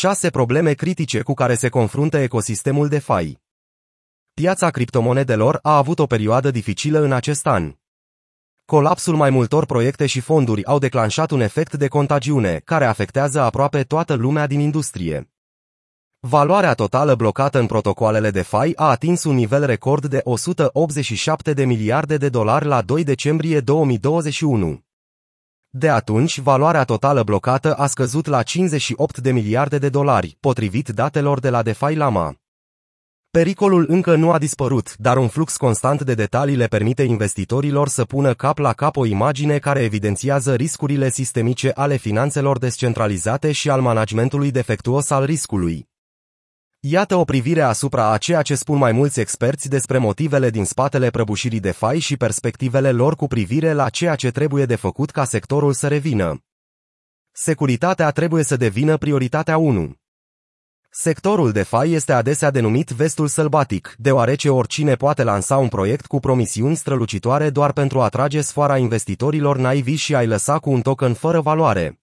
6 probleme critice cu care se confruntă ecosistemul DeFi. Piața criptomonedelor a avut o perioadă dificilă în acest an. Colapsul mai multor proiecte și fonduri au declanșat un efect de contagiune care afectează aproape toată lumea din industrie. Valoarea totală blocată în protocoalele DeFi a atins un nivel record de 187 de miliarde de dolari la 2 decembrie 2021. De atunci, valoarea totală blocată a scăzut la 58 de miliarde de dolari, potrivit datelor de la DeFi Lama. Pericolul încă nu a dispărut, dar un flux constant de detalii le permite investitorilor să pună cap la cap o imagine care evidențiază riscurile sistemice ale finanțelor descentralizate și al managementului defectuos al riscului. Iată o privire asupra a ceea ce spun mai mulți experți despre motivele din spatele prăbușirii de fai și perspectivele lor cu privire la ceea ce trebuie de făcut ca sectorul să revină. Securitatea trebuie să devină prioritatea 1. Sectorul de fai este adesea denumit vestul sălbatic, deoarece oricine poate lansa un proiect cu promisiuni strălucitoare doar pentru a trage sfoara investitorilor naivi și a-i lăsa cu un token fără valoare.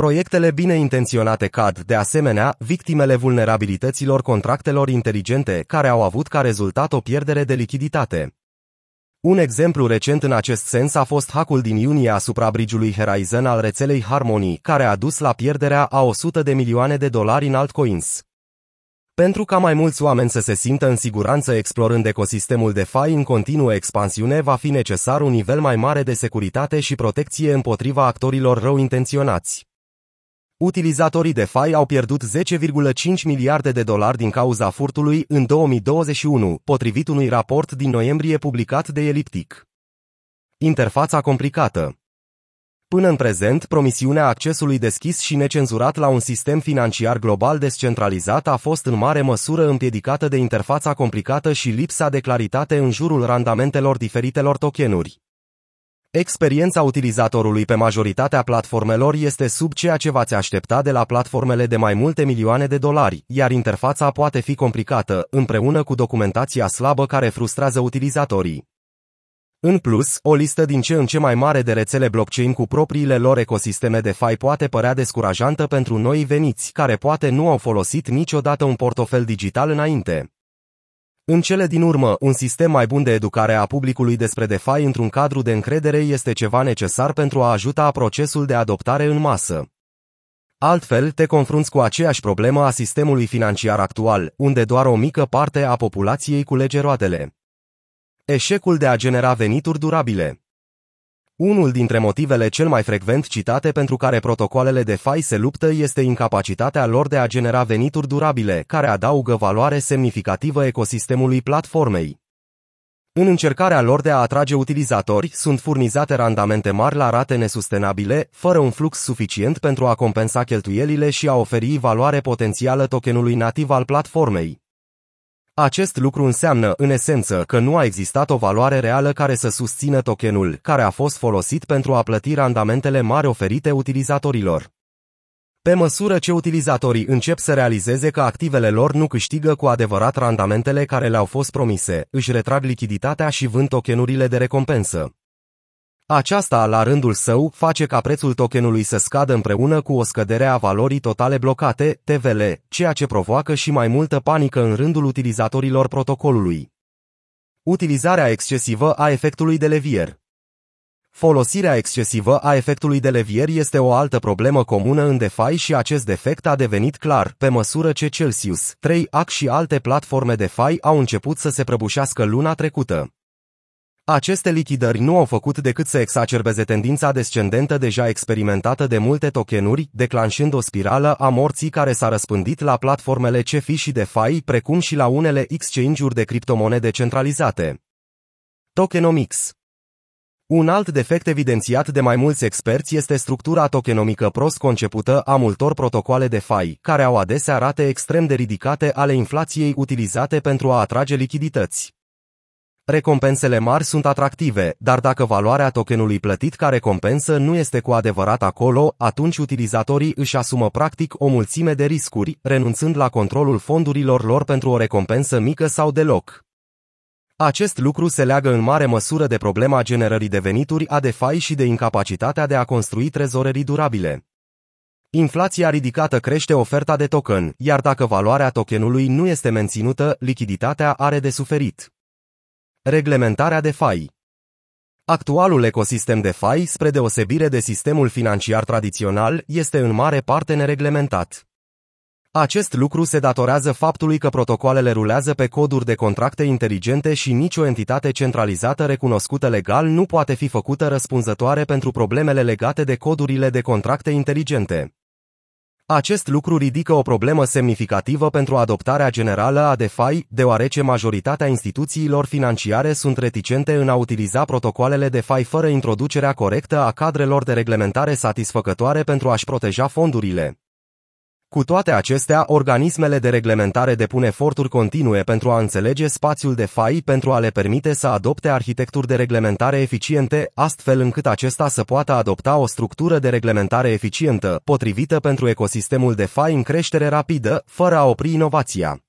Proiectele bine intenționate cad, de asemenea, victimele vulnerabilităților contractelor inteligente, care au avut ca rezultat o pierdere de lichiditate. Un exemplu recent în acest sens a fost hackul din iunie asupra brigiului Horizon al rețelei Harmony, care a dus la pierderea a 100 de milioane de dolari în altcoins. Pentru ca mai mulți oameni să se simtă în siguranță explorând ecosistemul de fai în continuă expansiune, va fi necesar un nivel mai mare de securitate și protecție împotriva actorilor rău intenționați. Utilizatorii de fai au pierdut 10,5 miliarde de dolari din cauza furtului în 2021, potrivit unui raport din noiembrie publicat de Elliptic. Interfața complicată Până în prezent, promisiunea accesului deschis și necenzurat la un sistem financiar global descentralizat a fost în mare măsură împiedicată de interfața complicată și lipsa de claritate în jurul randamentelor diferitelor tokenuri. Experiența utilizatorului pe majoritatea platformelor este sub ceea ce v-ați aștepta de la platformele de mai multe milioane de dolari, iar interfața poate fi complicată, împreună cu documentația slabă care frustrează utilizatorii. În plus, o listă din ce în ce mai mare de rețele blockchain cu propriile lor ecosisteme de fai poate părea descurajantă pentru noi veniți, care poate nu au folosit niciodată un portofel digital înainte. În cele din urmă, un sistem mai bun de educare a publicului despre DeFi într-un cadru de încredere este ceva necesar pentru a ajuta procesul de adoptare în masă. Altfel, te confrunți cu aceeași problemă a sistemului financiar actual, unde doar o mică parte a populației culege roadele. Eșecul de a genera venituri durabile unul dintre motivele cel mai frecvent citate pentru care protocoalele de fai se luptă este incapacitatea lor de a genera venituri durabile, care adaugă valoare semnificativă ecosistemului platformei. În încercarea lor de a atrage utilizatori, sunt furnizate randamente mari la rate nesustenabile, fără un flux suficient pentru a compensa cheltuielile și a oferi valoare potențială tokenului nativ al platformei. Acest lucru înseamnă, în esență, că nu a existat o valoare reală care să susțină tokenul, care a fost folosit pentru a plăti randamentele mari oferite utilizatorilor. Pe măsură ce utilizatorii încep să realizeze că activele lor nu câștigă cu adevărat randamentele care le-au fost promise, își retrag lichiditatea și vând tokenurile de recompensă. Aceasta, la rândul său, face ca prețul tokenului să scadă împreună cu o scădere a valorii totale blocate, TVL, ceea ce provoacă și mai multă panică în rândul utilizatorilor protocolului. Utilizarea excesivă a efectului de levier Folosirea excesivă a efectului de levier este o altă problemă comună în DeFi și acest defect a devenit clar pe măsură ce Celsius, 3AC și alte platforme DeFi au început să se prăbușească luna trecută. Aceste lichidări nu au făcut decât să exacerbeze tendința descendentă deja experimentată de multe tokenuri, declanșând o spirală a morții care s-a răspândit la platformele CeFi și DeFi, precum și la unele exchange-uri de criptomonede centralizate. Tokenomics un alt defect evidențiat de mai mulți experți este structura tokenomică prost concepută a multor protocoale de fai, care au adesea rate extrem de ridicate ale inflației utilizate pentru a atrage lichidități. Recompensele mari sunt atractive, dar dacă valoarea tokenului plătit ca recompensă nu este cu adevărat acolo, atunci utilizatorii își asumă practic o mulțime de riscuri, renunțând la controlul fondurilor lor pentru o recompensă mică sau deloc. Acest lucru se leagă în mare măsură de problema generării de venituri a DeFi și de incapacitatea de a construi trezorerii durabile. Inflația ridicată crește oferta de token, iar dacă valoarea tokenului nu este menținută, lichiditatea are de suferit. Reglementarea de fai Actualul ecosistem de fai, spre deosebire de sistemul financiar tradițional, este în mare parte nereglementat. Acest lucru se datorează faptului că protocoalele rulează pe coduri de contracte inteligente și nicio entitate centralizată recunoscută legal nu poate fi făcută răspunzătoare pentru problemele legate de codurile de contracte inteligente. Acest lucru ridică o problemă semnificativă pentru adoptarea generală a DeFi, deoarece majoritatea instituțiilor financiare sunt reticente în a utiliza protocoalele DeFi fără introducerea corectă a cadrelor de reglementare satisfăcătoare pentru a-și proteja fondurile. Cu toate acestea, organismele de reglementare depun eforturi continue pentru a înțelege spațiul de fai pentru a le permite să adopte arhitecturi de reglementare eficiente, astfel încât acesta să poată adopta o structură de reglementare eficientă, potrivită pentru ecosistemul de fai în creștere rapidă, fără a opri inovația.